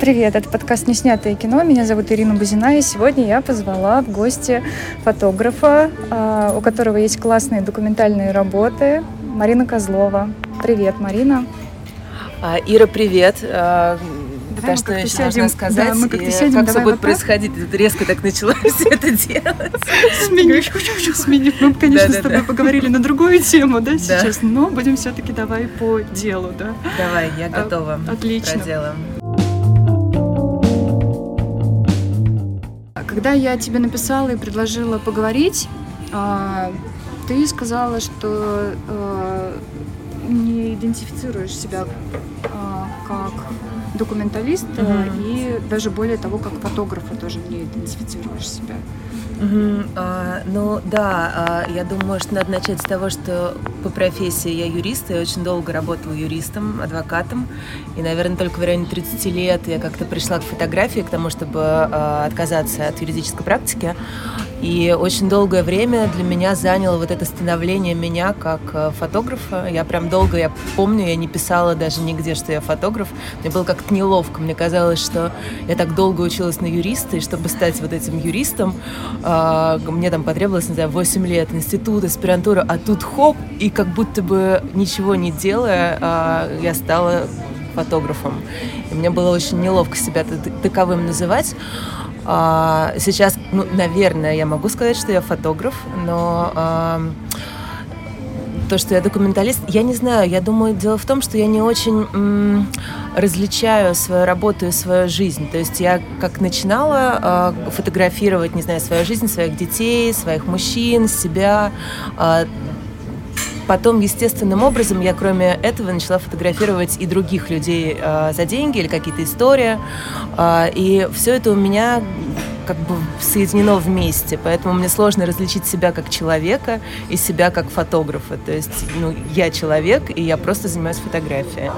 Привет, это подкаст «Неснятое кино». Меня зовут Ирина Бузина, и сегодня я позвала в гости фотографа, а, у которого есть классные документальные работы, Марина Козлова. Привет, Марина. А, Ира, привет. А, давай что еще должна сказать? Да, мы как-то сядем, как все будет вот происходить? Тут резко так начала все это делать. Сменю, сменю. Мы, конечно, да, да, с тобой да. поговорили на другую тему, да, сейчас, да. но будем все-таки давай по делу, да? Давай, я готова. А, отлично. Про дело. Когда я тебе написала и предложила поговорить, а, ты сказала, что а, не идентифицируешь себя а, как документалиста mm-hmm. и даже более того, как фотографа тоже не идентифицируешь себя. Mm-hmm. А, ну да, а, я думаю, что надо начать с того, что по профессии я юрист, я очень долго работала юристом, адвокатом, и, наверное, только в районе 30 лет я как-то пришла к фотографии, к тому, чтобы а, отказаться от юридической практики. И очень долгое время для меня заняло вот это становление меня как э, фотографа. Я прям долго, я помню, я не писала даже нигде, что я фотограф. Мне было как-то неловко. Мне казалось, что я так долго училась на юриста, и чтобы стать вот этим юристом, а, мне там потребовалось, не знаю, 8 лет, институт, аспирантура, а тут хоп, и как будто бы ничего не делая, а, я стала фотографом. И мне было очень неловко себя таковым называть. А, сейчас, ну, наверное, я могу сказать, что я фотограф, но то, что я документалист, я не знаю. Я думаю, дело в том, что я не очень м, различаю свою работу и свою жизнь. То есть я как начинала э, фотографировать, не знаю, свою жизнь, своих детей, своих мужчин, себя, э, Потом, естественным образом, я кроме этого начала фотографировать и других людей э, за деньги или какие-то истории. Э, и все это у меня как бы соединено вместе, поэтому мне сложно различить себя как человека и себя как фотографа. То есть, ну, я человек, и я просто занимаюсь фотографией.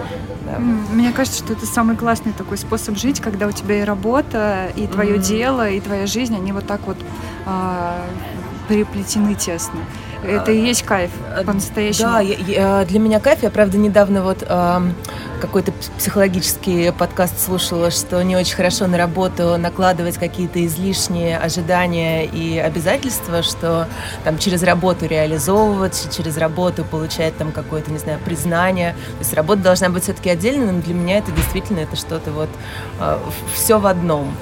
Да. Мне кажется, что это самый классный такой способ жить, когда у тебя и работа, и твое mm-hmm. дело, и твоя жизнь, они вот так вот а, переплетены тесно. Это и есть кайф по-настоящему. Да, я, я, для меня кайф. Я, правда, недавно вот какой-то психологический подкаст слушала, что не очень хорошо на работу накладывать какие-то излишние ожидания и обязательства, что там через работу реализовывать, через работу получать там какое-то, не знаю, признание. То есть работа должна быть все-таки отдельной, но для меня это действительно это что-то вот э, все в одном.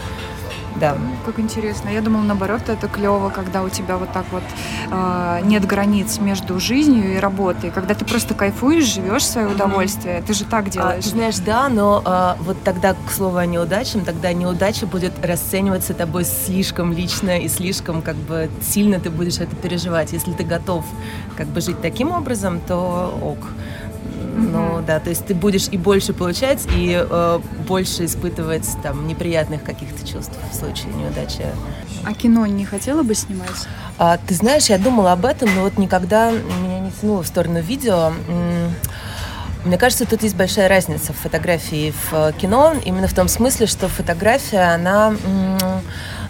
Да. Как интересно. Я думала, наоборот, это клево, когда у тебя вот так вот э, нет границ между жизнью и работой, когда ты просто кайфуешь, живешь свое удовольствие. Mm-hmm. Ты же так делаешь. А, знаешь, да, но а, вот тогда, к слову о неудачам, тогда неудача будет расцениваться тобой слишком лично и слишком как бы сильно ты будешь это переживать. Если ты готов как бы жить таким образом, то ок. Ну да, то есть ты будешь и больше получать, и э, больше испытывать там неприятных каких-то чувств в случае неудачи. А кино не хотела бы снимать? А, ты знаешь, я думала об этом, но вот никогда меня не тянуло в сторону видео. Мне кажется, тут есть большая разница в фотографии и в э, кино, именно в том смысле, что фотография, она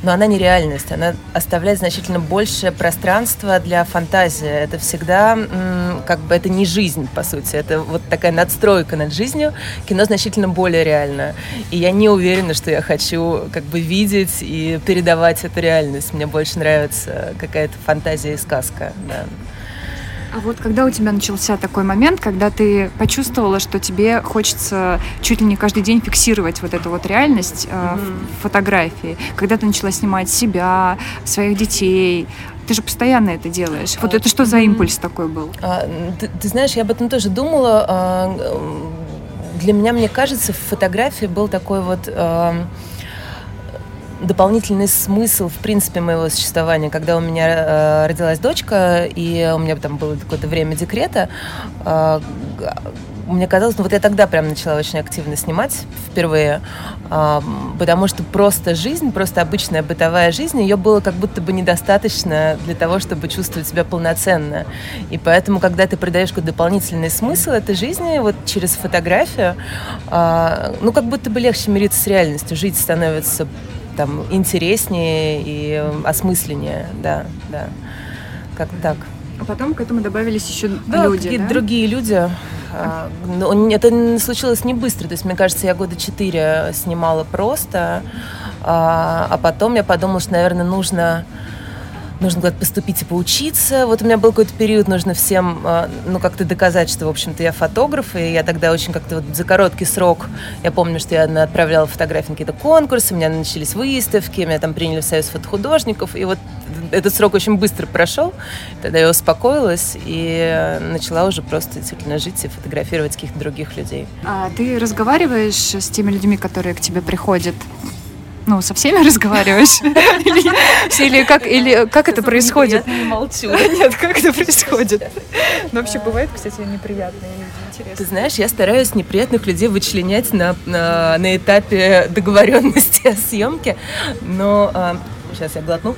но она не реальность. Она оставляет значительно больше пространства для фантазии. Это всегда как бы это не жизнь, по сути. Это вот такая надстройка над жизнью. Кино значительно более реально. И я не уверена, что я хочу как бы видеть и передавать эту реальность. Мне больше нравится какая-то фантазия и сказка. Да. А вот когда у тебя начался такой момент, когда ты почувствовала, что тебе хочется чуть ли не каждый день фиксировать вот эту вот реальность э, mm-hmm. в фотографии, когда ты начала снимать себя, своих детей, ты же постоянно это делаешь. Вот а, это что за импульс такой был? А, ты, ты знаешь, я об этом тоже думала. А, для меня, мне кажется, в фотографии был такой вот... А, дополнительный смысл, в принципе, моего существования. Когда у меня э, родилась дочка, и у меня там было какое-то время декрета, э, мне казалось, ну вот я тогда прям начала очень активно снимать впервые, э, потому что просто жизнь, просто обычная бытовая жизнь, ее было как будто бы недостаточно для того, чтобы чувствовать себя полноценно. И поэтому, когда ты придаешь какой-то дополнительный смысл этой жизни, вот через фотографию, э, ну как будто бы легче мириться с реальностью, жить становится там интереснее и осмысленнее, да, да, как так. А потом к этому добавились еще да, люди, какие-то да? другие люди. А, но это случилось не быстро. То есть, мне кажется, я года четыре снимала просто. А, а потом я подумала, что, наверное, нужно нужно куда-то поступить и поучиться. Вот у меня был какой-то период, нужно всем, а, ну, как-то доказать, что, в общем-то, я фотограф, и я тогда очень как-то вот за короткий срок, я помню, что я отправляла фотографии на какие-то конкурсы, у меня начались выставки, меня там приняли в союз фотохудожников, и вот этот срок очень быстро прошел, тогда я успокоилась и начала уже просто действительно жить и фотографировать каких-то других людей. А ты разговариваешь с теми людьми, которые к тебе приходят? Ну, со всеми разговариваешь? Или как, или как это происходит? Я не молчу. Нет, как это происходит? Ну, вообще бывает, кстати, неприятные люди, Ты знаешь, я стараюсь неприятных людей вычленять на, на, на этапе договоренности о съемке, но а, сейчас я глотну.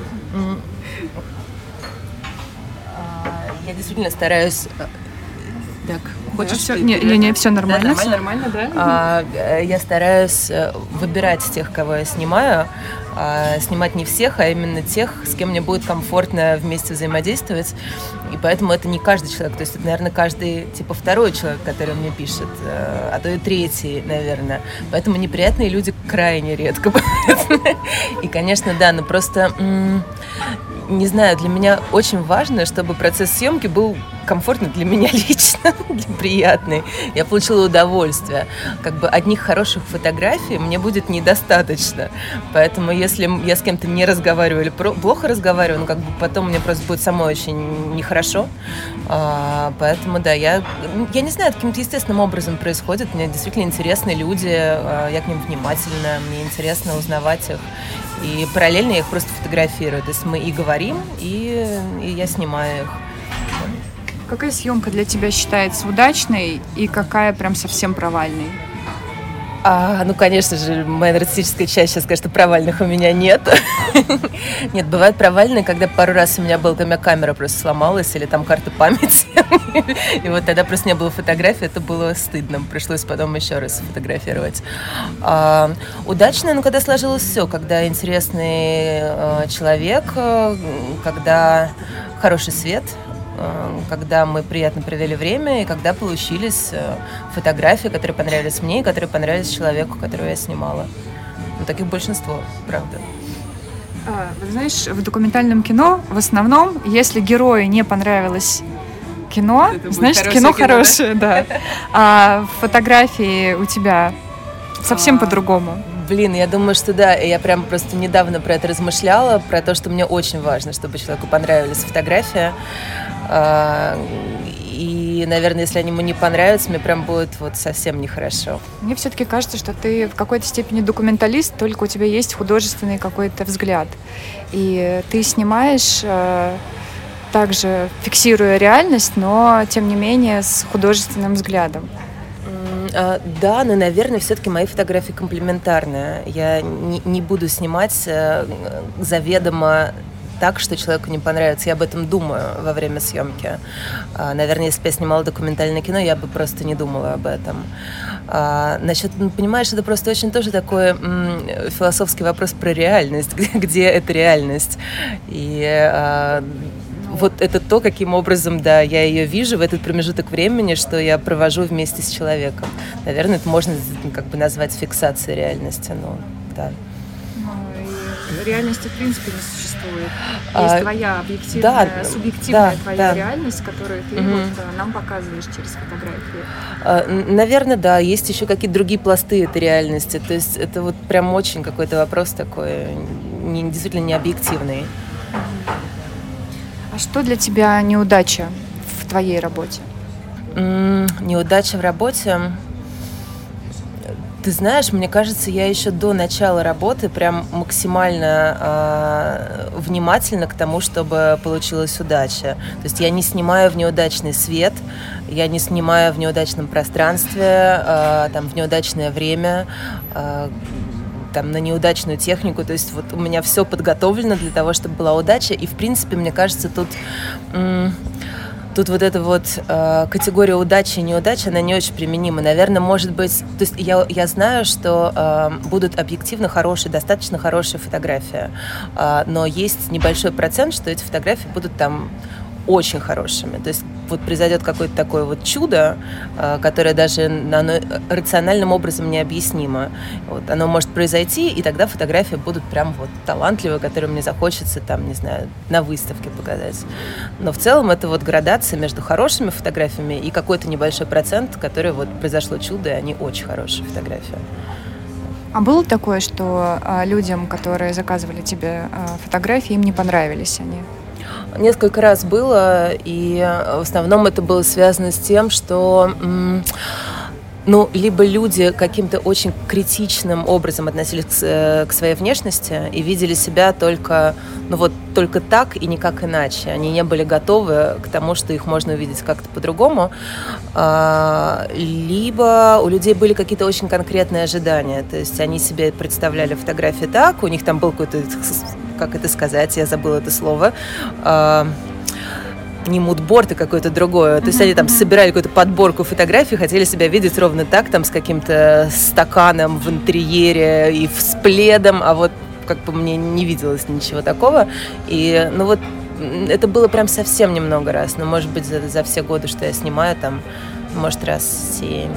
А, я действительно стараюсь а, так, хочешь все, не, не, не, все нормально, да, нормально, нормально, да? А, э, я стараюсь э, выбирать тех, кого я снимаю, а, снимать не всех, а именно тех, с кем мне будет комфортно вместе взаимодействовать. И поэтому это не каждый человек, то есть это, наверное, каждый, типа, второй человек, который мне пишет, э, а то и третий, наверное. Поэтому неприятные люди крайне редко И, конечно, да, но просто не знаю, для меня очень важно, чтобы процесс съемки был комфортный для меня лично, приятный. Я получила удовольствие. Как бы одних хороших фотографий мне будет недостаточно. Поэтому если я с кем-то не разговариваю или плохо разговариваю, ну как бы потом мне просто будет самой очень нехорошо. А, поэтому да, я, я не знаю, каким-то естественным образом происходит. Мне действительно интересны люди, а, я к ним внимательна, мне интересно узнавать их. И параллельно я их просто фотографирую. То есть мы и говорим, и, и я снимаю их. Какая съемка для тебя считается удачной и какая прям совсем провальной? А, ну, конечно же, моя нарциссическая часть сейчас скажет, что провальных у меня нет. нет, бывают провальные, когда пару раз у меня была, у меня камера просто сломалась, или там карта памяти. и вот тогда просто не было фотографий, это было стыдно. Пришлось потом еще раз фотографировать. А, удачно, ну, когда сложилось все, когда интересный э, человек, э, когда хороший свет, когда мы приятно провели время и когда получились э, фотографии, которые понравились мне и которые понравились человеку, которого я снимала. Ну, таких большинство, правда. А, знаешь, в документальном кино в основном, если герою не понравилось кино, значит кино, кино хорошее, да. А фотографии у тебя совсем а, по-другому. Блин, я думаю, что да. Я прям просто недавно про это размышляла, про то, что мне очень важно, чтобы человеку понравились фотографии. А, и, наверное, если они ему не понравятся, мне прям будет вот совсем нехорошо. Мне все-таки кажется, что ты в какой-то степени документалист, только у тебя есть художественный какой-то взгляд. И ты снимаешь э, также фиксируя реальность, но тем не менее с художественным взглядом. А, да, но, наверное, все-таки мои фотографии комплементарные. Я не, не буду снимать э, заведомо так, что человеку не понравится. Я об этом думаю во время съемки. А, наверное, если бы я снимала документальное кино, я бы просто не думала об этом. А, насчет, ну, понимаешь, это просто очень тоже такой м, философский вопрос про реальность, где, где эта реальность. И а, вот это то, каким образом, да, я ее вижу в этот промежуток времени, что я провожу вместе с человеком. Наверное, это можно как бы назвать фиксацией реальности, но да реальности в принципе не существует. А, Есть а, твоя объективная, да, субъективная да, твоя да. реальность, которую ты угу. вот э, нам показываешь через фотографии. А, наверное, да. Есть еще какие-то другие пласты этой реальности. То есть это вот прям очень какой-то вопрос такой, не, действительно не объективный. А что для тебя неудача в твоей работе? М-м, неудача в работе. Ты знаешь, мне кажется, я еще до начала работы прям максимально э, внимательна к тому, чтобы получилась удача. То есть я не снимаю в неудачный свет, я не снимаю в неудачном пространстве, э, там в неудачное время. Э, там, на неудачную технику. То есть вот у меня все подготовлено для того, чтобы была удача. И, в принципе, мне кажется, тут... Тут вот эта вот э, категория удачи и неудачи, она не очень применима. Наверное, может быть, то есть я, я знаю, что э, будут объективно хорошие, достаточно хорошие фотографии, э, но есть небольшой процент, что эти фотографии будут там очень хорошими. То есть вот произойдет какое-то такое вот чудо, э, которое даже оно рациональным образом необъяснимо. Вот оно может произойти, и тогда фотографии будут прям вот талантливые, которые мне захочется там, не знаю, на выставке показать. Но в целом это вот градация между хорошими фотографиями и какой-то небольшой процент, который вот произошло чудо, и они очень хорошие фотографии. А было такое, что а, людям, которые заказывали тебе фотографии, им не понравились они? Несколько раз было, и в основном это было связано с тем, что ну, либо люди каким-то очень критичным образом относились к, э, к своей внешности и видели себя только, ну вот, только так и никак иначе. Они не были готовы к тому, что их можно увидеть как-то по-другому. А, либо у людей были какие-то очень конкретные ожидания. То есть они себе представляли фотографии так, у них там был какой-то, как это сказать, я забыла это слово, а, не мудборд, а какое-то другое. То есть они там собирали какую-то подборку фотографий, хотели себя видеть ровно так, там с каким-то стаканом в интерьере и с пледом, а вот как бы мне не виделось ничего такого. И, ну вот, это было прям совсем немного раз. Но, может быть, за, за все годы, что я снимаю, там, может, раз семь.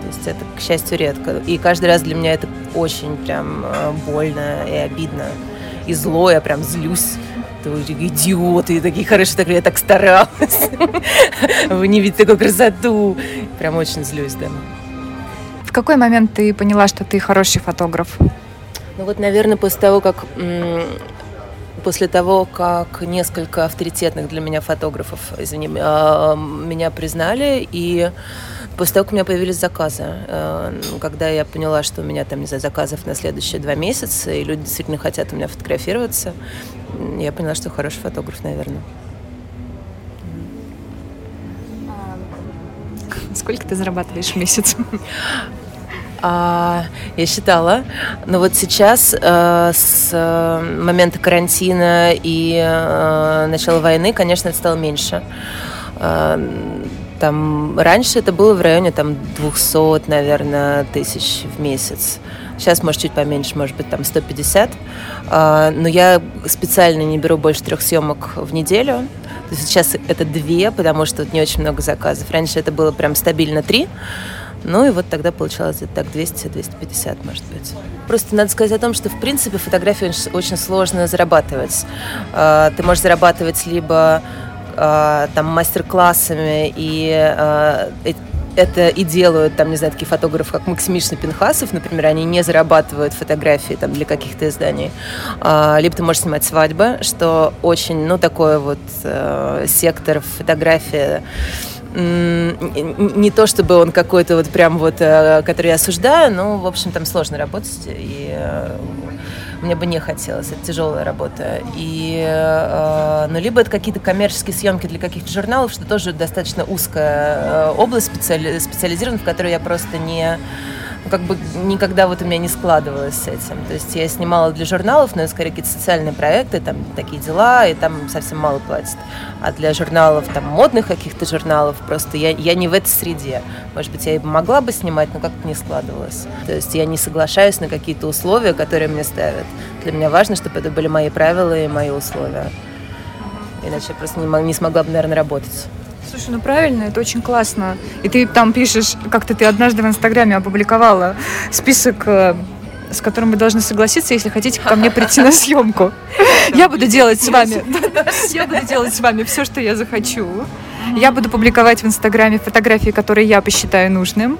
То есть это, к счастью, редко. И каждый раз для меня это очень прям э, больно и обидно. И зло, я прям злюсь вы идиоты, такие хорошие, так я так старалась. Вы не видите такую красоту. Прям очень злюсь, да. В какой момент ты поняла, что ты хороший фотограф? Ну вот, наверное, после того, как после того, как несколько авторитетных для меня фотографов, извини, а, меня признали, и после того, как у меня появились заказы, э, когда я поняла, что у меня там, не знаю, заказов на следующие два месяца, и люди действительно хотят у меня фотографироваться, я поняла, что хороший фотограф, наверное. Сколько ты зарабатываешь в месяц? А, я считала, но вот сейчас э, с э, момента карантина и э, начала войны, конечно, это стало меньше. Э, там раньше это было в районе там 200, наверное, тысяч в месяц. Сейчас, может, чуть поменьше, может быть, там 150. А, но я специально не беру больше трех съемок в неделю. Сейчас это две, потому что тут не очень много заказов. Раньше это было прям стабильно три. Ну и вот тогда получалось где-то так 200-250, может быть. Просто надо сказать о том, что в принципе фотографии очень сложно зарабатывать. А, ты можешь зарабатывать либо там мастер-классами и это и делают, там, не знаю, такие фотографы, как Максимишин Пинхасов, например, они не зарабатывают фотографии там для каких-то изданий. А, либо ты можешь снимать свадьбы, что очень, ну, такой вот э, сектор фотографии не то чтобы он какой-то вот прям вот, э, который я осуждаю, но, в общем, там сложно работать, и э, мне бы не хотелось, это тяжелая работа. И, э, ну, либо это какие-то коммерческие съемки для каких-то журналов, что тоже достаточно узкая область специали- специализированная, в которой я просто не ну, как бы никогда вот у меня не складывалось с этим. То есть я снимала для журналов, но это скорее какие-то социальные проекты, там такие дела, и там совсем мало платят. А для журналов, там модных каких-то журналов, просто я, я не в этой среде. Может быть, я и могла бы снимать, но как-то не складывалось. То есть я не соглашаюсь на какие-то условия, которые мне ставят. Для меня важно, чтобы это были мои правила и мои условия. Иначе я просто не, не смогла бы, наверное, работать. Слушай, ну правильно, это очень классно. И ты там пишешь, как-то ты однажды в Инстаграме опубликовала список э, с которым вы должны согласиться, если хотите ко мне прийти на съемку. Я буду делать с вами, я буду делать с вами все, что я захочу. Я буду публиковать в Инстаграме фотографии, которые я посчитаю нужным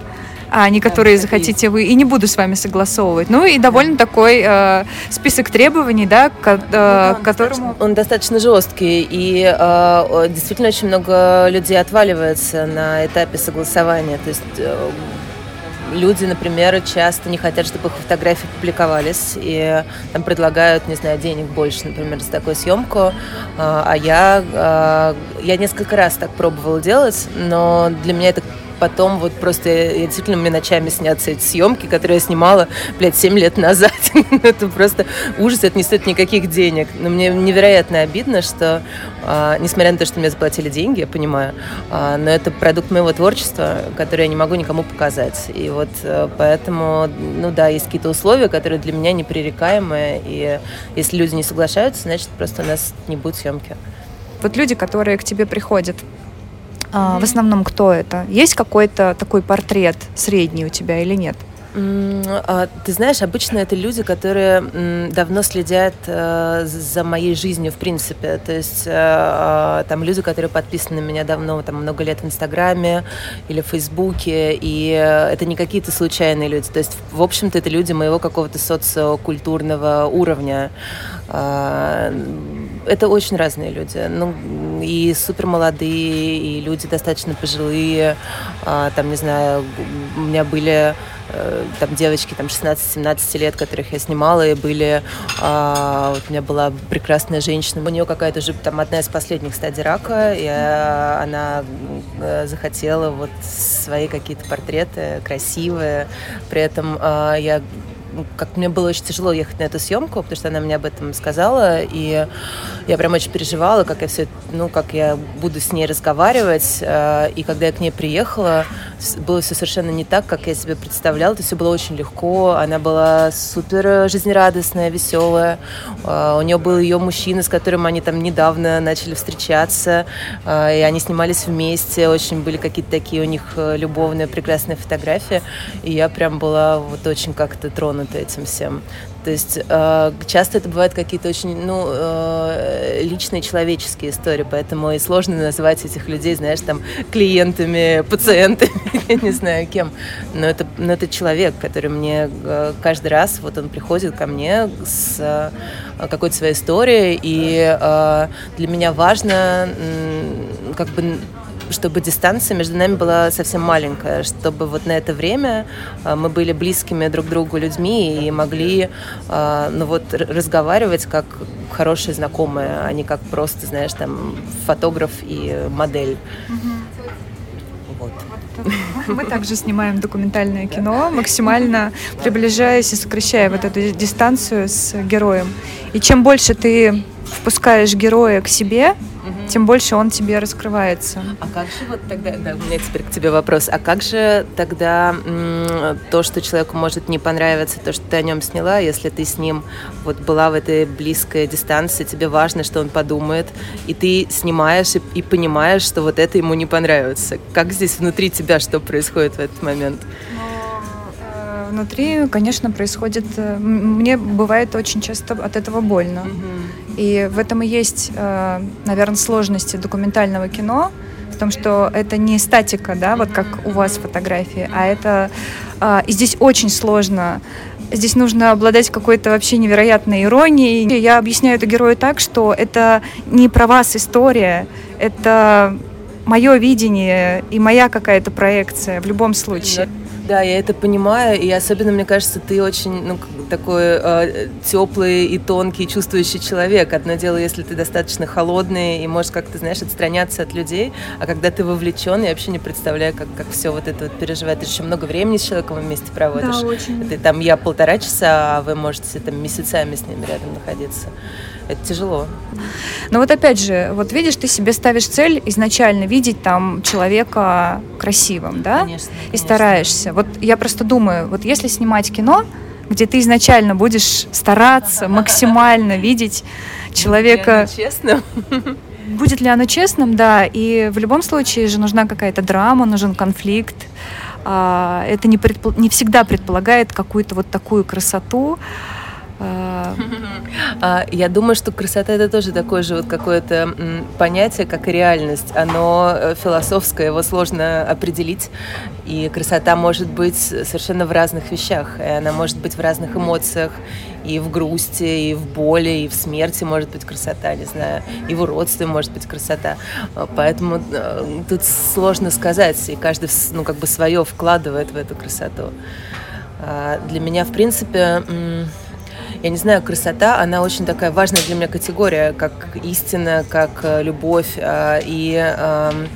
а не которые да, захотите вы, и не буду с вами согласовывать. Ну и довольно да. такой э, список требований, да, к, э, ну, да, которому... Он достаточно жесткий, и э, действительно очень много людей отваливается на этапе согласования. То есть э, люди, например, часто не хотят, чтобы их фотографии публиковались, и там предлагают, не знаю, денег больше, например, за такую съемку. А, а я, а, я несколько раз так пробовала делать, но для меня это потом вот просто я, действительно мне ночами снятся эти съемки, которые я снимала, блядь, 7 лет назад. это просто ужас, это не стоит никаких денег. Но мне невероятно обидно, что, а, несмотря на то, что мне заплатили деньги, я понимаю, а, но это продукт моего творчества, который я не могу никому показать. И вот а, поэтому, ну да, есть какие-то условия, которые для меня непререкаемые, и если люди не соглашаются, значит, просто у нас не будет съемки. Вот люди, которые к тебе приходят, mm-hmm. в основном кто это? Есть какой-то такой портрет средний у тебя или нет? А, ты знаешь, обычно это люди, которые давно следят э, за моей жизнью, в принципе. То есть э, а, там люди, которые подписаны на меня давно, там много лет в Инстаграме или в Фейсбуке, и э, это не какие-то случайные люди. То есть, в общем-то, это люди моего какого-то социокультурного уровня. А, это очень разные люди. Ну, и супер молодые, и люди достаточно пожилые. Там, не знаю, у меня были Э, там девочки там 16-17 лет, которых я снимала, и были, а, вот у меня была прекрасная женщина, у нее какая-то уже там одна из последних стадий рака, и а, она э, захотела вот свои какие-то портреты красивые, при этом а, я как мне было очень тяжело ехать на эту съемку, потому что она мне об этом сказала, и я прям очень переживала, как я все, ну, как я буду с ней разговаривать, э, и когда я к ней приехала, было все совершенно не так, как я себе представляла, это все было очень легко, она была супер жизнерадостная, веселая, э, у нее был ее мужчина, с которым они там недавно начали встречаться, э, и они снимались вместе, очень были какие-то такие у них любовные, прекрасные фотографии, и я прям была вот очень как-то тронута затронуты этим всем. То есть э, часто это бывают какие-то очень ну, э, личные человеческие истории, поэтому и сложно называть этих людей, знаешь, там клиентами, пациентами, я не знаю кем. Но это, но это человек, который мне э, каждый раз, вот он приходит ко мне с э, какой-то своей историей, и э, для меня важно как бы чтобы дистанция между нами была совсем маленькая, чтобы вот на это время а, мы были близкими друг другу людьми и могли а, ну вот разговаривать как хорошие знакомые, а не как просто, знаешь, там фотограф и модель. Вот. Мы также снимаем документальное кино, максимально приближаясь и сокращая вот эту дистанцию с героем. И чем больше ты впускаешь героя к себе. Тем больше он тебе раскрывается. А как же вот тогда, да, у меня теперь к тебе вопрос, а как же тогда то, что человеку может не понравиться, то, что ты о нем сняла, если ты с ним вот была в этой близкой дистанции, тебе важно, что он подумает, и ты снимаешь и, и понимаешь, что вот это ему не понравится. Как здесь внутри тебя что происходит в этот момент? Э, внутри, конечно, происходит... Э, мне бывает очень часто от этого больно. Угу. И в этом и есть, э, наверное, сложности документального кино, в том, что это не статика, да, вот как у вас фотографии, а это... Э, и здесь очень сложно Здесь нужно обладать какой-то вообще невероятной иронией. Я объясняю это герою так, что это не про вас история, это мое видение и моя какая-то проекция в любом случае. Да, я это понимаю, и особенно, мне кажется, ты очень ну, такой э, теплый и тонкий, чувствующий человек. Одно дело, если ты достаточно холодный и можешь как-то, знаешь, отстраняться от людей, а когда ты вовлечен, я вообще не представляю, как, как все вот это вот переживает. Ты еще много времени с человеком вместе проводишь. Да, очень. Ты, там я полтора часа, а вы можете там месяцами с ним рядом находиться. Это тяжело. Но вот опять же, вот видишь, ты себе ставишь цель изначально видеть там человека красивым, да? Конечно. И стараешься. Вот я просто думаю, вот если снимать кино, где ты изначально будешь стараться максимально видеть человека... Честным? Будет ли оно честным, да. И в любом случае же нужна какая-то драма, нужен конфликт. А, это не, предпол... не всегда предполагает какую-то вот такую красоту. А, я думаю, что красота это тоже такое же вот какое-то понятие, как и реальность. Оно э, философское, его сложно определить. И красота может быть совершенно в разных вещах. И она может быть в разных эмоциях. И в грусти, и в боли, и в смерти может быть красота, не знаю. И в уродстве может быть красота. А, поэтому э, тут сложно сказать. И каждый ну, как бы свое вкладывает в эту красоту. А, для меня, в принципе, я не знаю, красота, она очень такая важная для меня категория, как истина, как э, любовь. Э, и эм,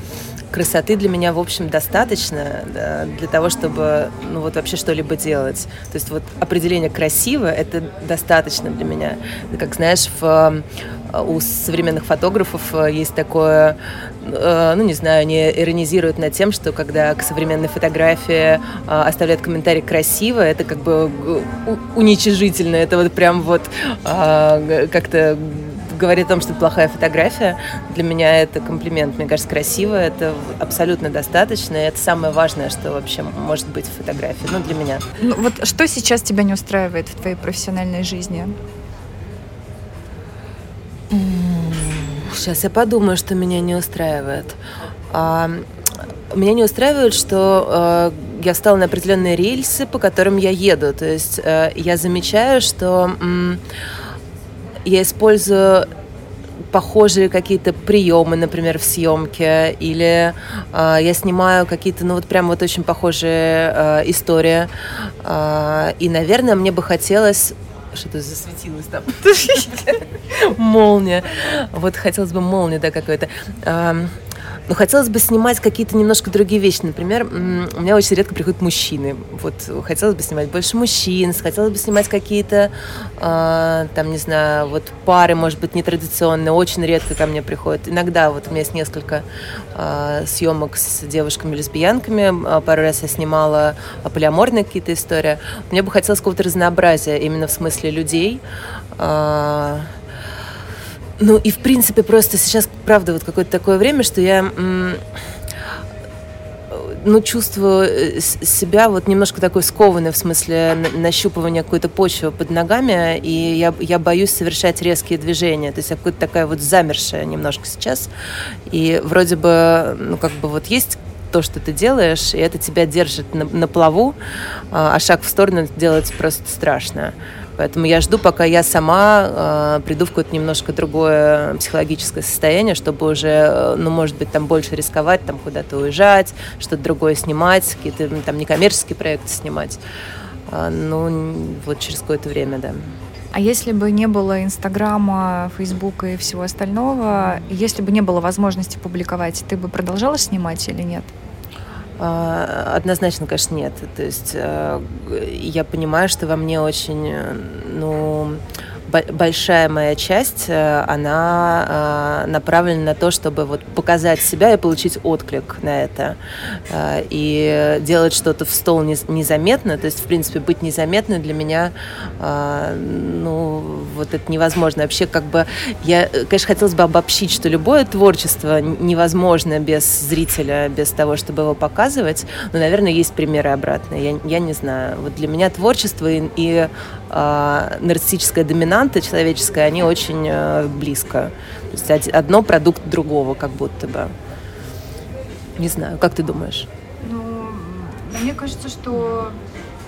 красоты для меня, в общем, достаточно да, для того, чтобы, ну, вот вообще что-либо делать. То есть вот определение красиво — это достаточно для меня. Как знаешь, в, э, у современных фотографов есть такое, ну, не знаю, они иронизируют над тем, что когда к современной фотографии оставляют комментарий «красиво», это как бы уничижительно, это вот прям вот как-то говорит о том, что плохая фотография. Для меня это комплимент. Мне кажется, красиво, это абсолютно достаточно. И это самое важное, что вообще может быть в фотографии. Ну, для меня. Ну, вот что сейчас тебя не устраивает в твоей профессиональной жизни? Сейчас я подумаю, что меня не устраивает. А, меня не устраивает, что э, я встала на определенные рельсы, по которым я еду. То есть э, я замечаю, что э, я использую похожие какие-то приемы, например, в съемке, или э, я снимаю какие-то, ну вот прям вот очень похожие э, истории. Э, и, наверное, мне бы хотелось что-то засветилось там. Молния. Вот хотелось бы молния, да, какой-то. Но хотелось бы снимать какие-то немножко другие вещи. Например, у меня очень редко приходят мужчины. Вот хотелось бы снимать больше мужчин, хотелось бы снимать какие-то, э, там, не знаю, вот пары, может быть, нетрадиционные. Очень редко ко мне приходят. Иногда вот у меня есть несколько э, съемок с девушками-лесбиянками. Пару раз я снимала полиаморные какие-то истории. Мне бы хотелось какого-то разнообразия именно в смысле людей. Э, ну и в принципе просто сейчас, правда, вот какое-то такое время, что я ну, чувствую э, себя вот немножко такой скованной в смысле нащупывания какой-то почвы под ногами, и я, я боюсь совершать резкие движения. То есть я какая-то такая вот замершая немножко сейчас. И вроде бы, ну, как бы вот есть то, что ты делаешь, и это тебя держит на, на плаву, а, а шаг в сторону делать просто страшно. Поэтому я жду, пока я сама э, приду в какое-то немножко другое психологическое состояние, чтобы уже, э, ну, может быть, там больше рисковать, там куда-то уезжать, что-то другое снимать, какие-то там некоммерческие проекты снимать. Э, ну, вот через какое-то время, да. А если бы не было Инстаграма, Фейсбука и всего остального, если бы не было возможности публиковать, ты бы продолжала снимать или нет? А, однозначно, конечно, нет. То есть э, я понимаю, что во мне очень, э, ну, большая моя часть, э, она э, направлена на то, чтобы вот показать себя и получить отклик на это. Э, и делать что-то в стол незаметно, то есть, в принципе, быть незаметной для меня, ну, вот это невозможно. Вообще, как бы, я, конечно, хотелось бы обобщить, что любое творчество невозможно без зрителя, без того, чтобы его показывать, но, наверное, есть примеры обратные. Я, я не знаю. Вот для меня творчество и, и э, нарциссическая доминанта человеческая, они очень э, близко. То есть одно продукт другого, как будто бы. Не знаю, как ты думаешь? Ну, мне кажется, что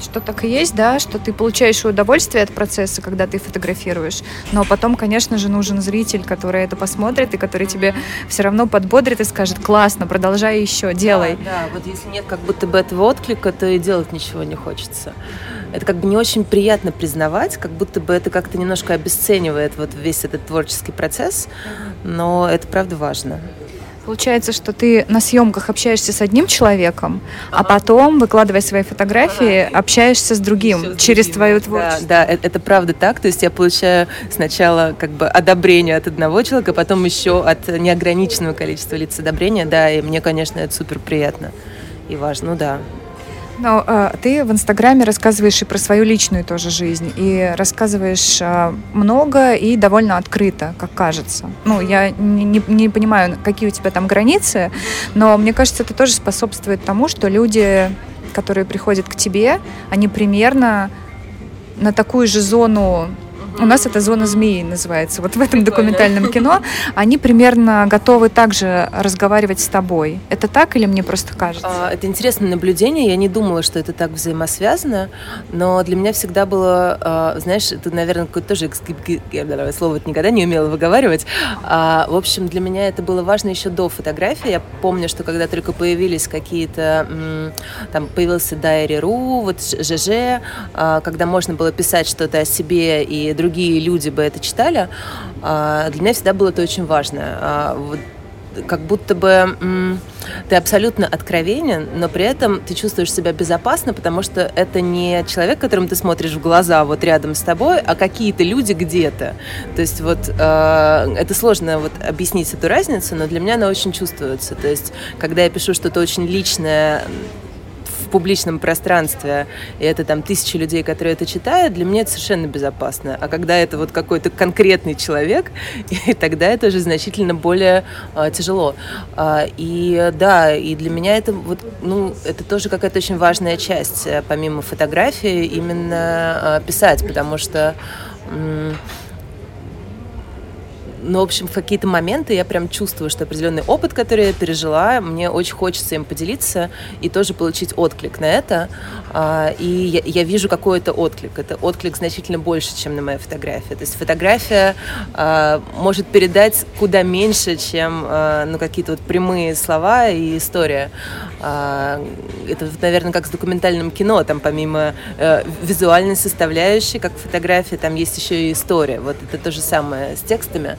что так и есть, да, что ты получаешь удовольствие от процесса, когда ты фотографируешь, но потом, конечно же, нужен зритель, который это посмотрит и который тебе все равно подбодрит и скажет, классно, продолжай еще, делай. Да, да, вот если нет как будто бы этого отклика, то и делать ничего не хочется это как бы не очень приятно признавать, как будто бы это как-то немножко обесценивает вот весь этот творческий процесс, но это правда важно. Получается, что ты на съемках общаешься с одним человеком, а ага. а потом, выкладывая свои фотографии, ага. общаешься с другим с через другим. твою творчество. Да, да это, это правда так. То есть я получаю сначала как бы одобрение от одного человека, а потом еще от неограниченного количества лиц одобрения. Да, и мне, конечно, это супер приятно и важно. Ну да, но э, ты в Инстаграме рассказываешь и про свою личную тоже жизнь, и рассказываешь э, много и довольно открыто, как кажется. Ну, я не, не, не понимаю, какие у тебя там границы, но мне кажется, это тоже способствует тому, что люди, которые приходят к тебе, они примерно на такую же зону у нас это зона змеи называется. Вот в этом документальном кино они примерно готовы также разговаривать с тобой. Это так или мне просто кажется? А, это интересное наблюдение. Я не думала, что это так взаимосвязано, но для меня всегда было, а, знаешь, это, наверное, какое-то тоже я слово никогда не умела выговаривать. А, в общем, для меня это было важно еще до фотографии. Я помню, что когда только появились какие-то, там появился Diary.ru, вот ЖЖ, когда можно было писать что-то о себе и другие люди бы это читали, а, для меня всегда было это очень важно. А, как будто бы ты абсолютно откровенен, но при этом ты чувствуешь себя безопасно, потому что это не человек, которому ты смотришь в глаза вот рядом с тобой, а какие-то люди где-то. То есть вот э, это сложно вот объяснить эту разницу, но для меня она очень чувствуется. То есть когда я пишу что-то очень личное публичном пространстве, и это там тысячи людей, которые это читают, для меня это совершенно безопасно. А когда это вот какой-то конкретный человек, и тогда это уже значительно более а, тяжело. А, и да, и для меня это вот, ну, это тоже какая-то очень важная часть, э, помимо фотографии, именно а, писать, потому что но, в общем, в какие-то моменты я прям чувствую, что определенный опыт, который я пережила, мне очень хочется им поделиться и тоже получить отклик на это. А, и я, я вижу какой-то отклик. Это отклик значительно больше, чем на моей фотографии. То есть фотография а, может передать куда меньше, чем а, ну, какие-то вот прямые слова и история. Это, наверное, как с документальным кино. Там помимо э, визуальной составляющей, как фотография, там есть еще и история. Вот это то же самое с текстами.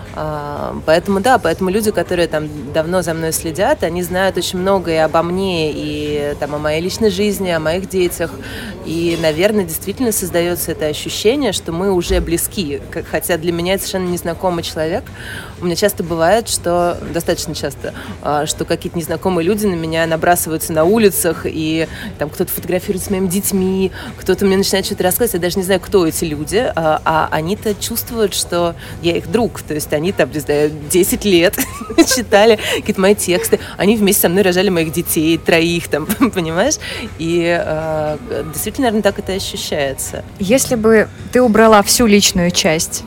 поэтому да, поэтому люди, которые там давно за мной следят, они знают очень многое обо мне и там о моей личной жизни, о моих детях. И, наверное, действительно создается это ощущение, что мы уже близки. Хотя для меня это совершенно незнакомый человек. У меня часто бывает, что, достаточно часто, а, что какие-то незнакомые люди на меня набрасываются на улицах, и там кто-то фотографирует с моими детьми, кто-то мне начинает что-то рассказывать. Я даже не знаю, кто эти люди, а, а они-то чувствуют, что я их друг. То есть они там, не знаю, 10 лет читали какие-то мои тексты. Они вместе со мной рожали моих детей, троих там, понимаешь? И э, действительно, наверное, так это ощущается. Если бы ты убрала всю личную часть,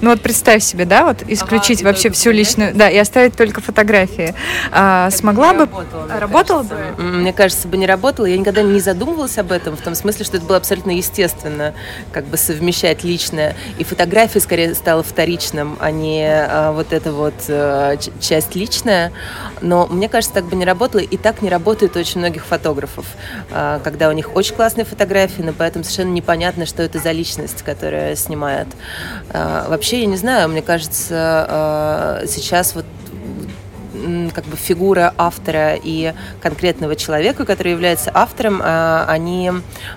ну вот представь себе, да, вот исключить ага, вообще всю личную, да, и оставить только фотографии. А, смогла бы... Работала, мне работала кажется. бы? Мне кажется, бы не работала. Я никогда не задумывалась об этом, в том смысле, что это было абсолютно естественно, как бы совмещать личное. И фотография скорее стала вторичным, а не а, вот эта вот а, часть личная. Но мне кажется, так бы не работало, и так не работает у очень многих фотографов, а, когда у них очень классные фотографии, но поэтому совершенно непонятно, что это за личность, которая снимает. А, Вообще, я не знаю, мне кажется, э, сейчас вот как бы фигура автора и конкретного человека, который является автором, э, они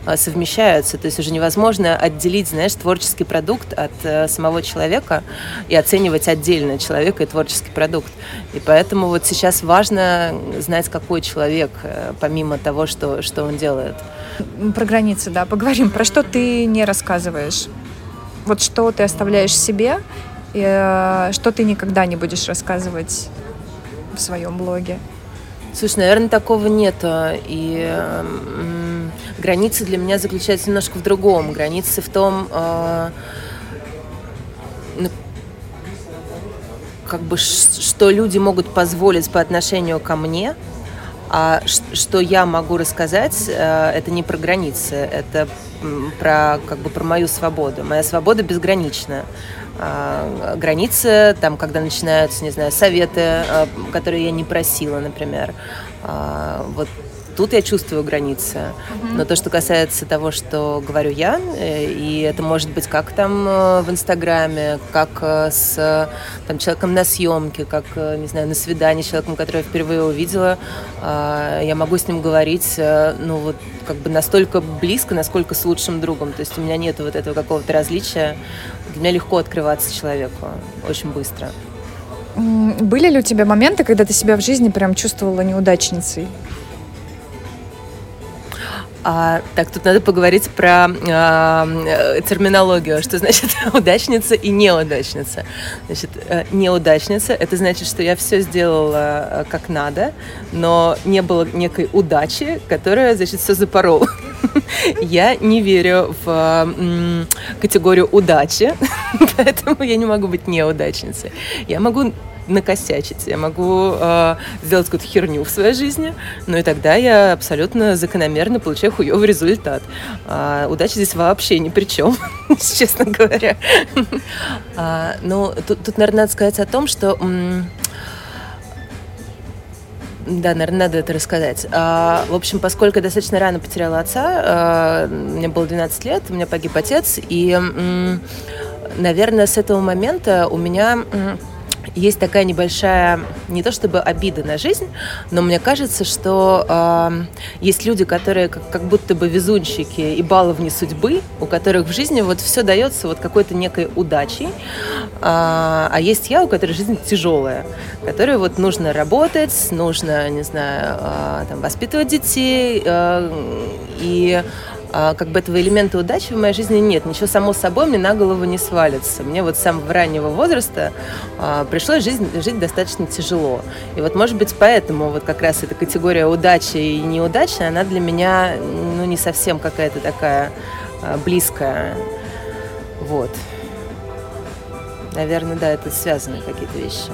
э, совмещаются. То есть уже невозможно отделить, знаешь, творческий продукт от самого человека и оценивать отдельно человека и творческий продукт. И поэтому вот сейчас важно знать, какой человек, помимо того, что, что он делает. Про границы, да, поговорим. Про что ты не рассказываешь? Вот что ты оставляешь себе, и э, что ты никогда не будешь рассказывать в своем блоге? Слушай, наверное, такого нет. И э, границы для меня заключаются немножко в другом. Границы в том, э, ну, как бы, что люди могут позволить по отношению ко мне, а что я могу рассказать, э, это не про границы, это про, как бы, про мою свободу. Моя свобода безгранична. А, границы, там, когда начинаются, не знаю, советы, э, которые я не просила, например. А, вот тут я чувствую границы. Но то, что касается того, что говорю я, э, и это может быть как там э, в Инстаграме, как э, с там, человеком на съемке, как, не знаю, на свидании с человеком, которого я впервые увидела, а, я могу с ним говорить, ну, вот, как бы настолько близко, насколько с лучшим другом. То есть у меня нет вот этого какого-то различия. Для меня легко открываться человеку, очень быстро. Были ли у тебя моменты, когда ты себя в жизни прям чувствовала неудачницей? А, так, тут надо поговорить про а, терминологию, что значит удачница и неудачница. Значит, э, неудачница – это значит, что я все сделала э, как надо, но не было некой удачи, которая, значит, все запорола. Я не верю в категорию удачи, поэтому я не могу быть неудачницей. Я могу накосячить, я могу э, сделать какую-то херню в своей жизни, ну и тогда я абсолютно закономерно получаю хуевый результат. А, удача здесь вообще ни при чем, честно говоря. а, ну, тут, тут, наверное, надо сказать о том, что... Да, наверное, надо это рассказать. А, в общем, поскольку я достаточно рано потеряла отца, а, мне было 12 лет, у меня погиб отец, и, наверное, с этого момента у меня есть такая небольшая, не то чтобы обида на жизнь, но мне кажется, что э, есть люди, которые как, как будто бы везунчики и баловни судьбы, у которых в жизни вот все дается вот какой-то некой удачей, э, а есть я, у которой жизнь тяжелая, которой вот нужно работать, нужно, не знаю, э, там, воспитывать детей, э, и как бы этого элемента удачи в моей жизни нет. Ничего само собой мне на голову не свалится. Мне вот с самого раннего возраста а, пришлось жить, жить достаточно тяжело. И вот, может быть, поэтому вот как раз эта категория удачи и неудачи, она для меня ну, не совсем какая-то такая а, близкая. Вот. Наверное, да, это связаны какие-то вещи.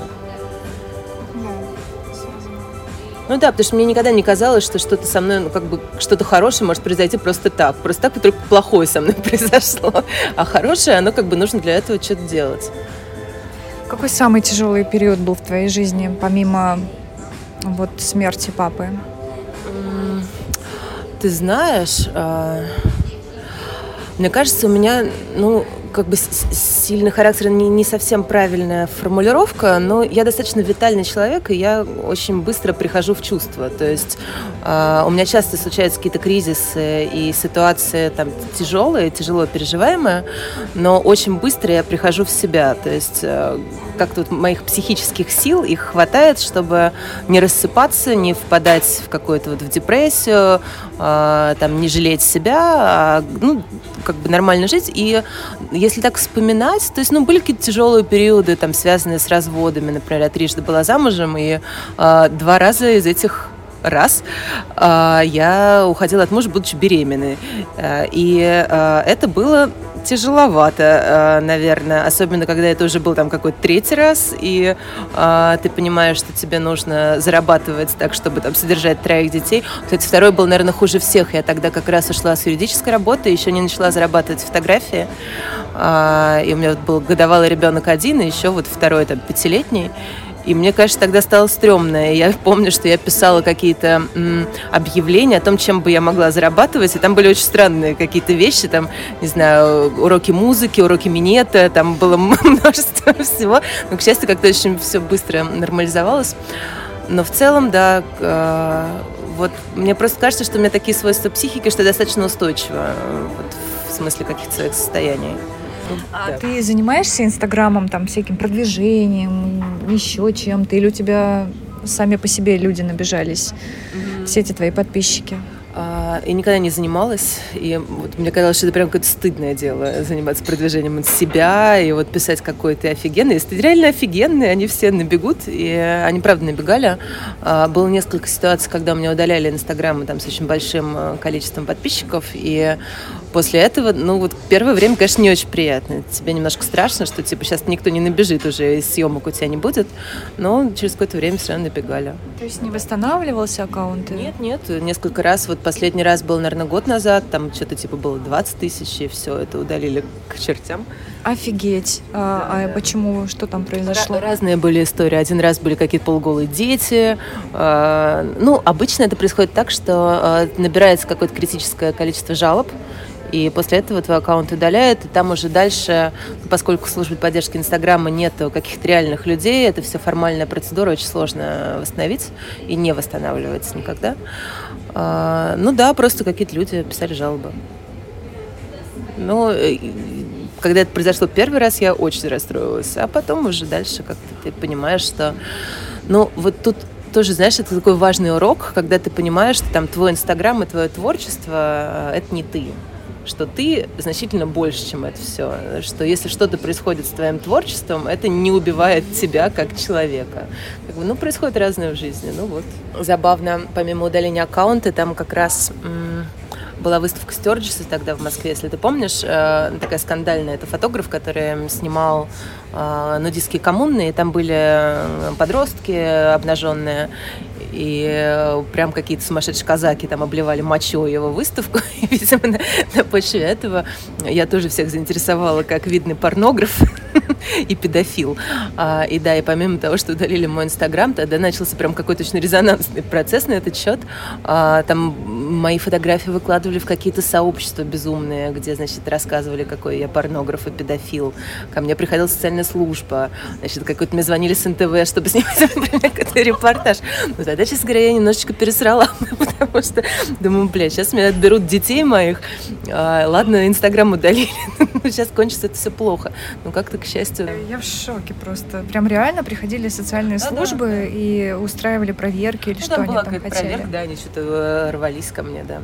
Ну да, потому что мне никогда не казалось, что что-то со мной, ну как бы что-то хорошее может произойти просто так. Просто так вдруг плохое со мной произошло. А хорошее, оно как бы нужно для этого что-то делать. Какой самый тяжелый период был в твоей жизни, помимо вот смерти папы? Ты знаешь, а, мне кажется, у меня, ну, как бы сильный характер не, не совсем правильная формулировка, но я достаточно витальный человек, и я очень быстро прихожу в чувство. То есть э, у меня часто случаются какие-то кризисы и ситуации там тяжелые, тяжело переживаемые, но очень быстро я прихожу в себя. То есть э, как тут моих психических сил их хватает, чтобы не рассыпаться, не впадать в какую-то вот в депрессию, э, там не жалеть себя, а, ну как бы нормально жить. И если так вспоминать, то есть, ну, были какие-то тяжелые периоды, там, связанные с разводами. Например, я трижды была замужем, и э, два раза из этих раз э, я уходила от мужа, будучи беременной. Э, и э, это было тяжеловато, э, наверное, особенно когда это уже был там какой-то третий раз, и ты понимаешь, что тебе нужно зарабатывать так, чтобы там содержать троих детей. Кстати, второй был, наверное, хуже всех. Я тогда как раз ушла с юридической работы, еще не начала зарабатывать фотографии, и у меня вот был годовалый ребенок один, и еще вот второй там пятилетний. И мне, конечно, тогда стало стрёмно. Я помню, что я писала какие-то м, объявления о том, чем бы я могла зарабатывать, и там были очень странные какие-то вещи, там, не знаю, уроки музыки, уроки минета, там было множество всего. Но, к счастью, как-то очень все быстро нормализовалось. Но в целом, да, э, вот мне просто кажется, что у меня такие свойства психики, что я достаточно устойчива вот, в смысле каких-то своих состояний. А да. ты занимаешься Инстаграмом, там, всяким продвижением, еще чем-то? Или у тебя сами по себе люди набежались, mm-hmm. все эти твои подписчики? А, я никогда не занималась, и вот мне казалось, что это прям какое-то стыдное дело заниматься продвижением от себя и вот писать какой то офигенный. Если ты реально офигенный, они все набегут, и они правда набегали. А, было несколько ситуаций, когда меня удаляли Инстаграм там с очень большим э, количеством подписчиков, и после этого, ну вот первое время, конечно, не очень приятно. Тебе немножко страшно, что типа сейчас никто не набежит уже, и съемок у тебя не будет, но через какое-то время все равно набегали. То есть не восстанавливался аккаунт? Нет, нет, несколько раз вот последний раз был, наверное, год назад, там что-то типа было 20 тысяч, и все это удалили к чертям. Офигеть. А, да, а да. почему? Что там произошло? Разные были истории. Один раз были какие-то полуголые дети. А, ну, обычно это происходит так, что а, набирается какое-то критическое количество жалоб, и после этого твой аккаунт удаляют, и там уже дальше, поскольку в службе поддержки Инстаграма нет каких-то реальных людей, это все формальная процедура, очень сложно восстановить и не восстанавливается никогда. А, ну да, просто какие-то люди писали жалобы. Ну, когда это произошло первый раз, я очень расстроилась, а потом уже дальше как-то ты понимаешь, что... Ну, вот тут тоже, знаешь, это такой важный урок, когда ты понимаешь, что там твой Инстаграм и твое творчество — это не ты что ты значительно больше, чем это все. Что если что-то происходит с твоим творчеством, это не убивает тебя как человека. Как бы, ну, происходит разное в жизни. Ну вот. Забавно, помимо удаления аккаунта, там как раз была выставка Стерджиса тогда в Москве, если ты помнишь, э, такая скандальная. Это фотограф, который снимал э, нудистские коммуны, и там были э, подростки обнаженные, и прям какие-то сумасшедшие казаки там обливали мочой его выставку. И, видимо, на, на почве этого я тоже всех заинтересовала как видный порнограф. и педофил. А, и да, и помимо того, что удалили мой инстаграм, тогда начался прям какой-то очень резонансный процесс на этот счет. А, там мои фотографии выкладывали в какие-то сообщества безумные, где, значит, рассказывали, какой я порнограф и педофил. Ко мне приходила социальная служба, значит, какой-то мне звонили с НТВ, чтобы снимать, например, какой-то репортаж. Но тогда, честно говоря, я немножечко пересрала, потому что думаю, бля, сейчас меня отберут детей моих. А, ладно, Инстаграм удалили, сейчас кончится это все плохо. Но как-то, к счастью... Я в шоке просто. Прям реально приходили социальные да, службы да. и устраивали проверки или ну, что там они там хотели. Проверка, да, они что-то э, рвались ко мне, да.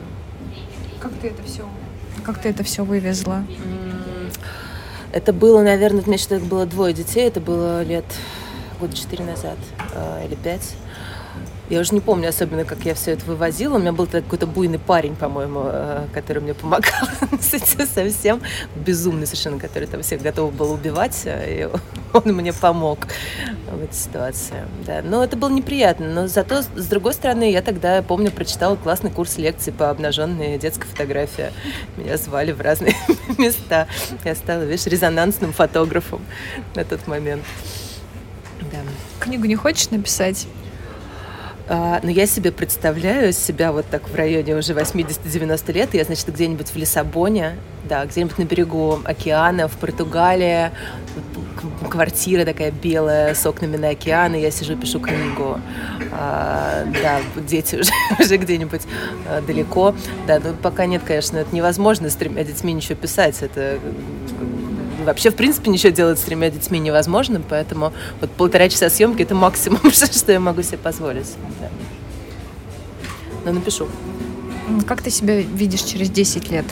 Как ты это все, как ты это все вывезла? Это было, наверное, у меня что-то было двое детей, это было лет года четыре назад э, или пять. Я уже не помню особенно, как я все это вывозила. У меня был какой-то буйный парень, по-моему, э, который мне помогал с этим совсем. Безумный совершенно, который там всех готов был убивать. Э, и он мне помог в этой ситуации. Да. Но это было неприятно. Но зато, с другой стороны, я тогда, помню, прочитала классный курс лекций по обнаженной детской фотографии. Меня звали в разные места. Я стала, видишь, резонансным фотографом на тот момент. Да. Книгу не хочешь написать? А, но я себе представляю себя вот так в районе уже 80-90 лет. Я, значит, где-нибудь в Лиссабоне, да, где-нибудь на берегу океана, в Португалии, квартира такая белая с окнами на океан, и я сижу, пишу книгу. А, да, дети уже, уже где-нибудь а, далеко. Да, но пока нет, конечно, это невозможно с тремя детьми ничего писать. Это вообще, в принципе, ничего делать с тремя детьми невозможно, поэтому вот полтора часа съемки это максимум, что я могу себе позволить. Да. Но напишу. Как ты себя видишь через 10 лет?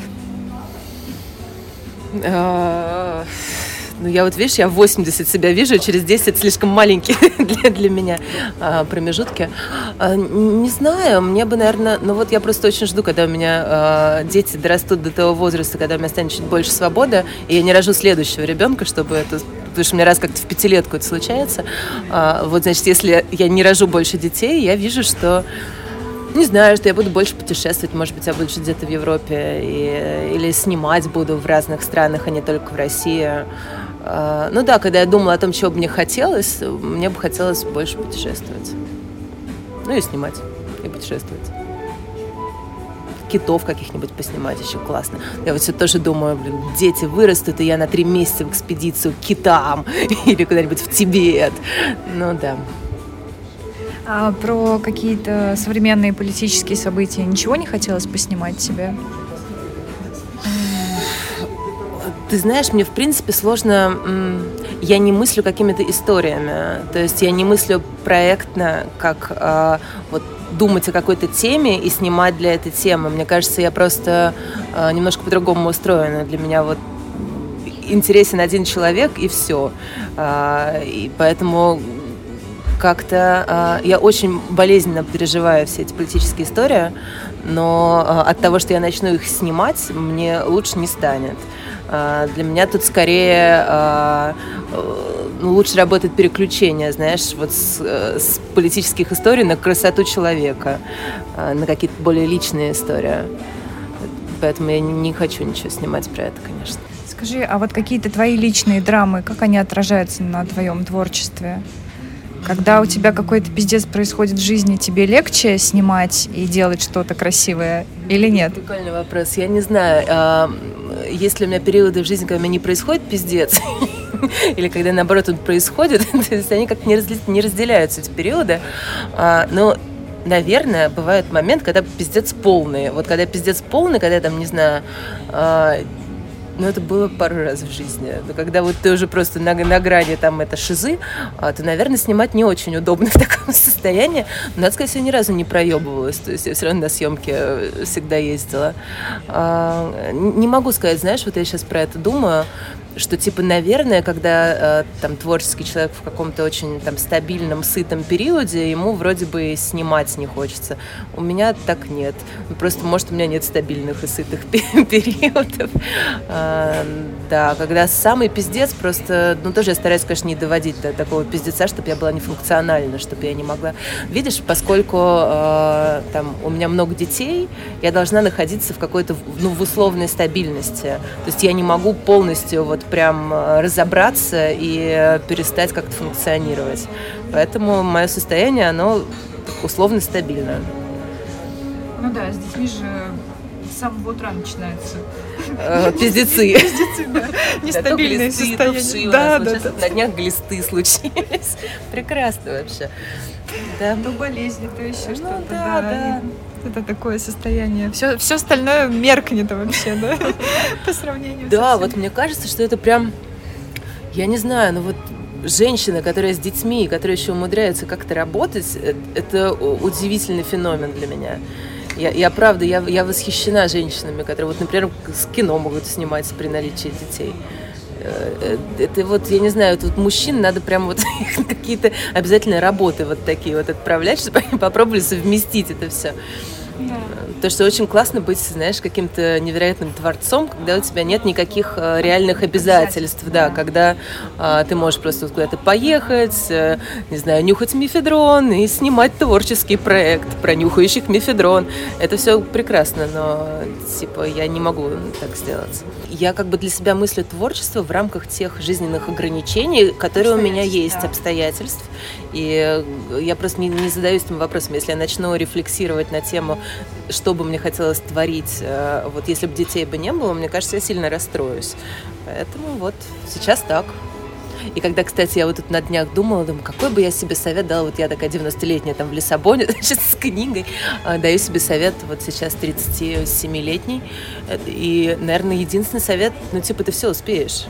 Ну, я вот, видишь, я 80 себя вижу, через 10 слишком маленькие для, для меня а, промежутки. А, не знаю, мне бы, наверное, ну вот я просто очень жду, когда у меня а, дети дорастут до того возраста, когда у меня станет чуть больше свободы, и я не рожу следующего ребенка, чтобы это потому что меня раз как-то в пятилетку это случается. А, вот, значит, если я не рожу больше детей, я вижу, что не знаю, что я буду больше путешествовать, может быть, я буду жить где-то в Европе, и, или снимать буду в разных странах, а не только в России. А, ну да, когда я думала о том, чего бы мне хотелось, мне бы хотелось больше путешествовать. Ну и снимать, и путешествовать. Китов каких-нибудь поснимать еще классно. Я вот все тоже думаю, блин, дети вырастут, и я на три месяца в экспедицию к китам или куда-нибудь в Тибет. Ну да. А про какие-то современные политические события ничего не хотелось поснимать себе? Ты знаешь, мне в принципе сложно, я не мыслю какими-то историями, то есть я не мыслю проектно, как э, вот думать о какой-то теме и снимать для этой темы. Мне кажется, я просто э, немножко по-другому устроена. Для меня вот интересен один человек и все. Э, и поэтому как-то э, я очень болезненно переживаю все эти политические истории, но э, от того, что я начну их снимать, мне лучше не станет. А, для меня тут скорее а, ну, лучше работает переключение, знаешь, вот с, э, с политических историй на красоту человека, на какие-то более личные истории. Поэтому я не хочу ничего снимать про это, конечно. Скажи, а вот какие-то твои личные драмы, как они отражаются на твоем творчестве? Когда у тебя какой-то пиздец происходит в жизни, тебе легче снимать и делать что-то красивое или нет? Прикольный вопрос. Я не знаю, а, есть ли у меня периоды в жизни, когда у меня не происходит пиздец, или когда наоборот он происходит, то есть они как-то не разделяются, эти периоды. А, но наверное, бывает момент, когда пиздец полный. Вот когда пиздец полный, когда там, не знаю, ну, это было пару раз в жизни. Но когда вот ты уже просто на, на грани там это шизы, а, то, наверное, снимать не очень удобно в таком состоянии. Но, надо сказать, я ни разу не проебывалась. То есть я все равно на съемки э, всегда ездила. А, не могу сказать, знаешь, вот я сейчас про это думаю что типа, наверное, когда э, там творческий человек в каком-то очень там стабильном, сытом периоде, ему вроде бы снимать не хочется. У меня так нет. Ну, просто, может, у меня нет стабильных и сытых периодов. А, да, когда самый пиздец, просто, ну, тоже я стараюсь, конечно, не доводить до такого пиздеца, чтобы я была нефункциональна, чтобы я не могла. Видишь, поскольку э, там у меня много детей, я должна находиться в какой-то, ну, в условной стабильности. То есть я не могу полностью вот прям э, разобраться и перестать как-то функционировать. Поэтому мое состояние, оно условно стабильно. Ну да, с детьми же с самого утра начинается. Э, пиздецы. Пиздецы, да. Нестабильное состояние. Да, да, да. На днях глисты случились. Прекрасно вообще. Да. То болезни, то еще ну что-то. Да, да. Это такое состояние. Все, все остальное меркнет вообще, да, по сравнению Да, вот мне кажется, что это прям, я не знаю, ну вот женщина, которая с детьми, которая еще умудряется как-то работать, э, это удивительный феномен для меня. Я, я правда, я, я восхищена женщинами, которые, вот, например, с кино могут снимать при наличии детей. Э, э, это вот, я не знаю, тут мужчин надо прям вот какие-то обязательно работы вот такие вот отправлять, чтобы они попробовали совместить это все. Да. То, что очень классно быть, знаешь, каким-то невероятным творцом, когда у тебя нет никаких э, реальных обязательств, да, да, когда а, ты можешь просто куда-то поехать, а, не знаю, нюхать мифедрон и снимать творческий проект про нюхающих мифедрон. Это все прекрасно, но, типа, я не могу так сделать. Я как бы для себя мыслю творчество в рамках тех жизненных ограничений, которые у меня есть, да. обстоятельств. И я просто не, не задаюсь этим вопросом. Если я начну рефлексировать на тему, что бы мне хотелось творить, э, вот если бы детей бы не было, мне кажется, я сильно расстроюсь. Поэтому вот сейчас так. И когда, кстати, я вот тут на днях думала, думаю, какой бы я себе совет дала, вот я такая 90-летняя там в Лиссабоне, значит, с книгой, а, даю себе совет вот сейчас 37-летний. И, наверное, единственный совет, ну, типа, ты все успеешь.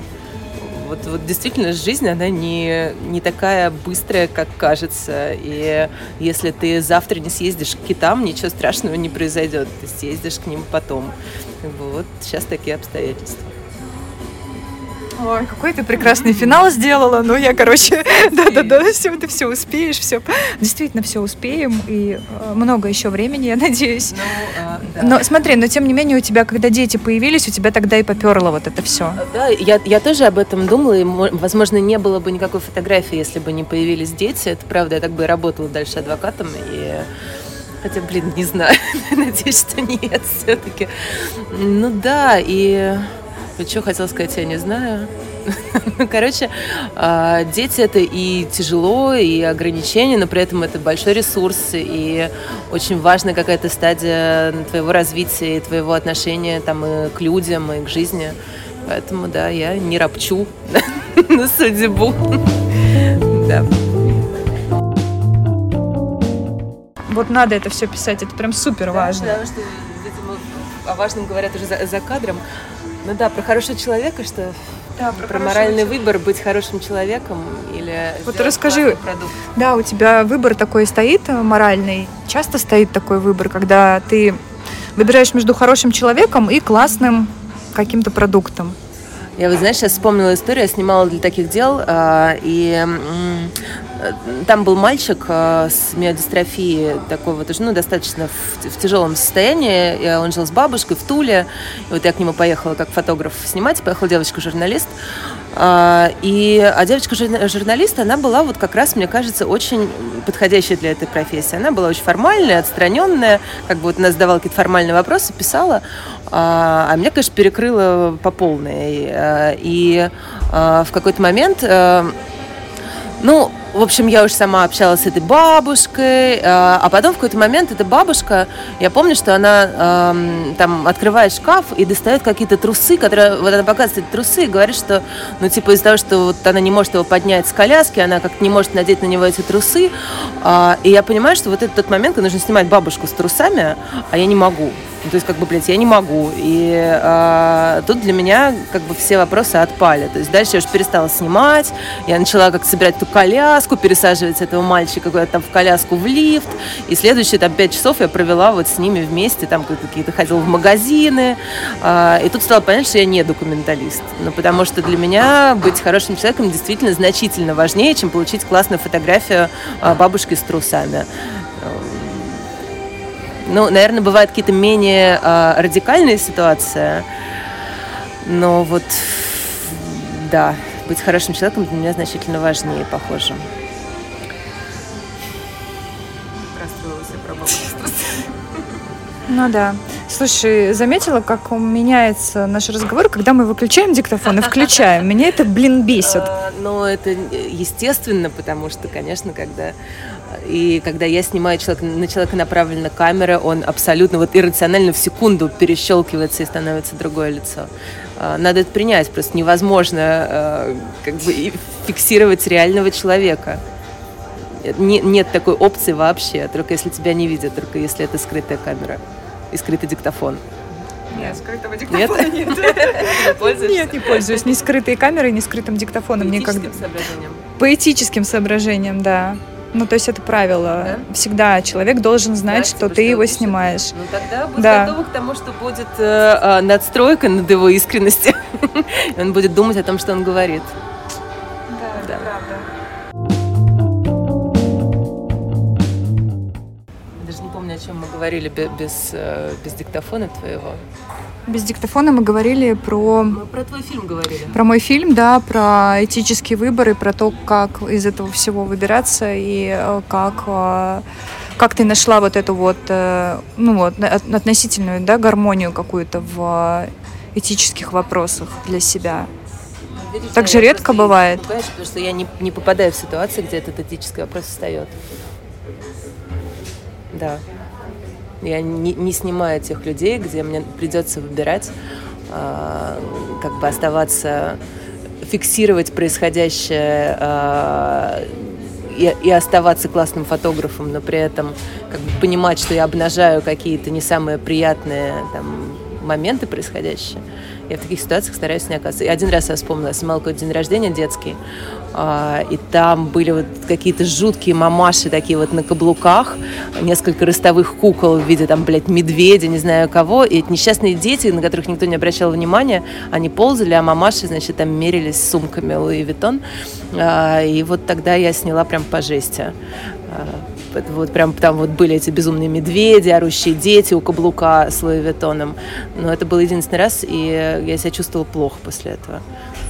Вот, вот действительно жизнь, она не, не такая быстрая, как кажется. И если ты завтра не съездишь к китам, ничего страшного не произойдет. Ты съездишь к ним потом. Вот сейчас такие обстоятельства. Ой, какой ты прекрасный финал сделала. Ну, я, короче, да-да-да, все, ты все успеешь, все. Действительно, все успеем, и э, много еще времени, я надеюсь. Ну, э. Но смотри, но тем не менее, у тебя, когда дети появились, у тебя тогда и поперло вот это все. Да, я, я тоже об этом думала, и, возможно, не было бы никакой фотографии, если бы не появились дети. Это правда, я так бы и работала дальше адвокатом, и Хотя, блин, не знаю. Надеюсь, что нет все-таки. Ну да, и что хотела сказать, я не знаю. Короче, а, дети это и тяжело, и ограничения, но при этом это большой ресурс, и очень важная какая-то стадия твоего развития и твоего отношения там и к людям, и к жизни. Поэтому, да, я не ропчу на судьбу. Да. Вот надо это все писать, это прям супер важно. Да, что, видимо, о важном говорят уже за, за кадром. Ну да, про хорошего человека, что да, про, про моральный человека. выбор, быть хорошим человеком или Вот расскажи, продукт. да, у тебя выбор такой стоит э, моральный, часто стоит такой выбор, когда ты выбираешь между хорошим человеком и классным каким-то продуктом. Я вот, знаешь, сейчас вспомнила историю, я снимала для таких дел, а, и там был мальчик а, с миодистрофией, такой вот, ну, достаточно в, в тяжелом состоянии, он жил с бабушкой в Туле, и вот я к нему поехала как фотограф снимать, поехала девочка-журналист, а, и, а девочка-журналист, она была вот как раз, мне кажется, очень подходящая для этой профессии. Она была очень формальная, отстраненная, как бы вот она задавала какие-то формальные вопросы, писала, а, а меня, конечно, перекрыло по полной. И в какой-то момент, ну, в общем, я уже сама общалась с этой бабушкой, а, а потом в какой-то момент эта бабушка, я помню, что она там открывает шкаф и достает какие-то трусы, которые, вот она показывает эти трусы и говорит, что, ну, типа из-за того, что вот она не может его поднять с коляски, она как-то не может надеть на него эти трусы, а, и я понимаю, что вот это тот момент, когда нужно снимать бабушку с трусами, а я не могу. Ну, то есть, как бы, блядь, я не могу. И э, тут для меня, как бы, все вопросы отпали. То есть дальше я уже перестала снимать, я начала как собирать эту коляску, пересаживать этого мальчика куда-то там в коляску в лифт. И следующие там пять часов я провела вот с ними вместе, там какие-то ходила в магазины. Э, и тут стало понятно, что я не документалист. Ну, потому что для меня быть хорошим человеком действительно значительно важнее, чем получить классную фотографию э, бабушки с трусами. Ну, наверное, бывают какие-то менее э, радикальные ситуации, но вот, да, быть хорошим человеком для меня значительно важнее, похоже. Ну да. Слушай, заметила, как меняется наш разговор, когда мы выключаем диктофон и включаем. Меня это, блин, бесит. Ну, это естественно, потому что, конечно, когда и когда я снимаю человека, на человека направлена камера, он абсолютно вот иррационально в секунду перещелкивается и становится другое лицо. А, надо это принять, просто невозможно а, как бы фиксировать реального человека. Не, нет такой опции вообще, только если тебя не видят, только если это скрытая камера и скрытый диктофон. Нет, скрытого диктофона нет. Нет, не пользуюсь. Ни скрытой камерой, ни скрытым диктофоном. Поэтическим соображением. Поэтическим соображением, да. Ну, то есть это правило. Да? Всегда человек должен знать, да, что типа, ты его снимаешь. Ну, тогда будь да. готова к тому, что будет э, э, надстройка над его искренностью. он будет думать о том, что он говорит. Чем мы говорили без, э, без диктофона твоего. Без диктофона мы говорили про... Мы про твой фильм говорили. Про мой фильм, да, про этические выборы, про то, как из этого всего выбираться и э, как, э, как ты нашла вот эту вот, ну вот, относительную, да, гармонию какую-то в этических вопросах для себя. Видишь, так же редко бывает. Потому что я не, не попадаю в ситуации, где этот этический вопрос встает. Да. Я не, не снимаю тех людей, где мне придется выбирать, э, как бы оставаться, фиксировать происходящее э, и, и оставаться классным фотографом, но при этом как бы понимать, что я обнажаю какие-то не самые приятные там, моменты происходящие. Я в таких ситуациях стараюсь не оказываться. И один раз я вспомнила, я снимала какой-то день рождения детский, и там были вот какие-то жуткие мамаши такие вот на каблуках, несколько ростовых кукол в виде там, блядь, медведя, не знаю кого, и эти несчастные дети, на которых никто не обращал внимания, они ползали, а мамаши, значит, там мерились сумками Louis Vuitton. А, и вот тогда я сняла прям по жести. А, вот прям там вот были эти безумные медведи, орущие дети у каблука с Луи Виттоном. Но это был единственный раз, и я себя чувствовала плохо после этого.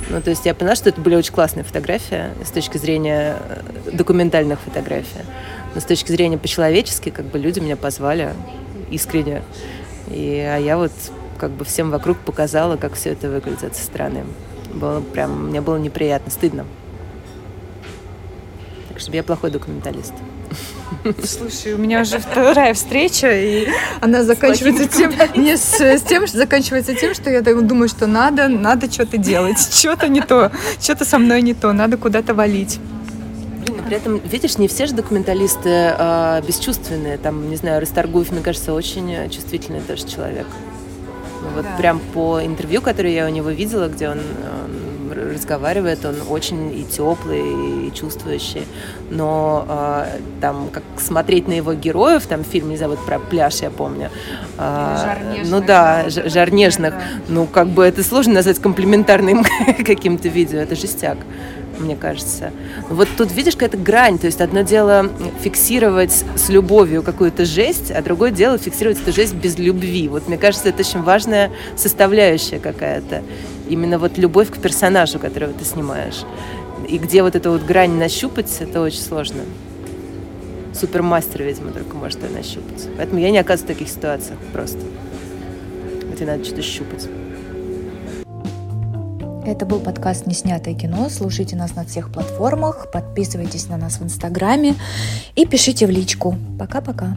Ну, то есть я поняла, что это были очень классные фотографии с точки зрения э, документальных фотографий. Но с точки зрения по-человечески, как бы люди меня позвали искренне. И, а я вот как бы всем вокруг показала, как все это выглядит со стороны. Было прям, мне было неприятно, стыдно. Так что я плохой документалист. Слушай, у меня уже вторая встреча, и она заканчивается тем, не с, с тем, что заканчивается тем, что я думаю, что надо, надо что-то делать, что-то не то, что-то со мной не то, надо куда-то валить. Блин, при этом, видишь, не все же документалисты а, бесчувственные. Там, не знаю, Расторгуев, мне кажется, очень чувствительный даже человек. Ну, вот да. прям по интервью, которое я у него видела, где он разговаривает, он очень и теплый, и чувствующий. Но э, там, как смотреть на его героев, там фильм, не вот про пляж, я помню. Э, ну да, жар нежных. Да. Ну, как бы это сложно назвать комплиментарным каким-то видео, это жестяк мне кажется. Вот тут видишь какая-то грань, то есть одно дело фиксировать с любовью какую-то жесть, а другое дело фиксировать эту жесть без любви. Вот мне кажется, это очень важная составляющая какая-то именно вот любовь к персонажу, которого ты снимаешь. И где вот эту вот грань нащупать, это очень сложно. Супермастер, видимо, только может ее нащупать. Поэтому я не оказываюсь в таких ситуациях просто. Где надо что-то щупать. Это был подкаст «Неснятое кино». Слушайте нас на всех платформах, подписывайтесь на нас в Инстаграме и пишите в личку. Пока-пока.